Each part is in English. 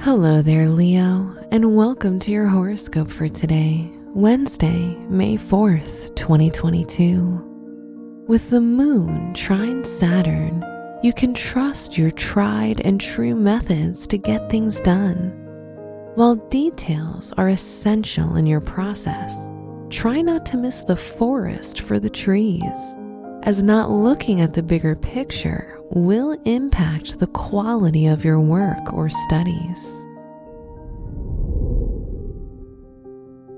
Hello there, Leo, and welcome to your horoscope for today, Wednesday, May 4th, 2022. With the moon trine Saturn, you can trust your tried and true methods to get things done. While details are essential in your process, try not to miss the forest for the trees, as not looking at the bigger picture will impact the quality of your work or studies.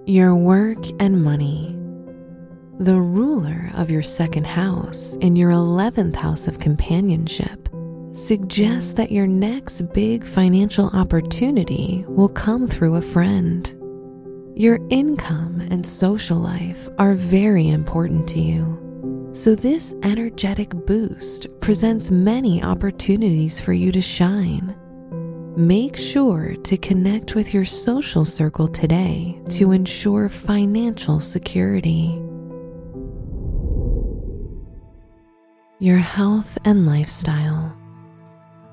Your work and money. The ruler of your second house in your 11th house of companionship suggests that your next big financial opportunity will come through a friend. Your income and social life are very important to you. So, this energetic boost presents many opportunities for you to shine. Make sure to connect with your social circle today to ensure financial security. Your health and lifestyle.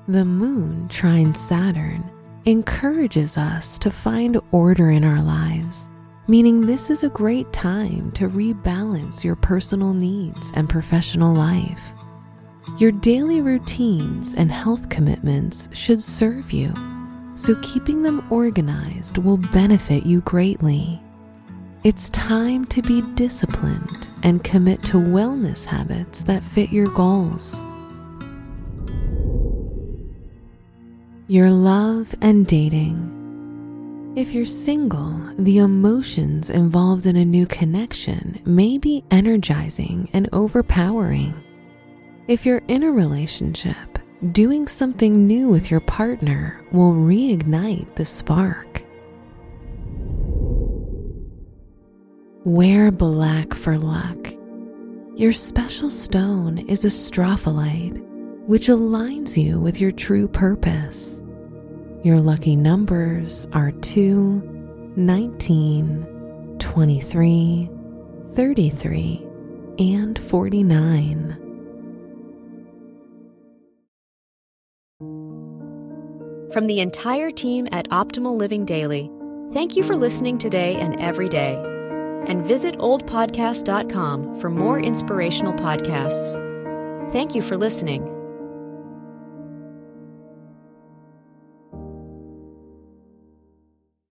The moon trine Saturn encourages us to find order in our lives, meaning this is a great time to rebalance your personal needs and professional life. Your daily routines and health commitments should serve you, so keeping them organized will benefit you greatly. It's time to be disciplined and commit to wellness habits that fit your goals. Your love and dating. If you're single, the emotions involved in a new connection may be energizing and overpowering. If you're in a relationship, doing something new with your partner will reignite the spark. Wear black for luck. Your special stone is a which aligns you with your true purpose. Your lucky numbers are 2, 19, 23, 33, and 49. From the entire team at Optimal Living Daily, thank you for listening today and every day. And visit oldpodcast.com for more inspirational podcasts. Thank you for listening.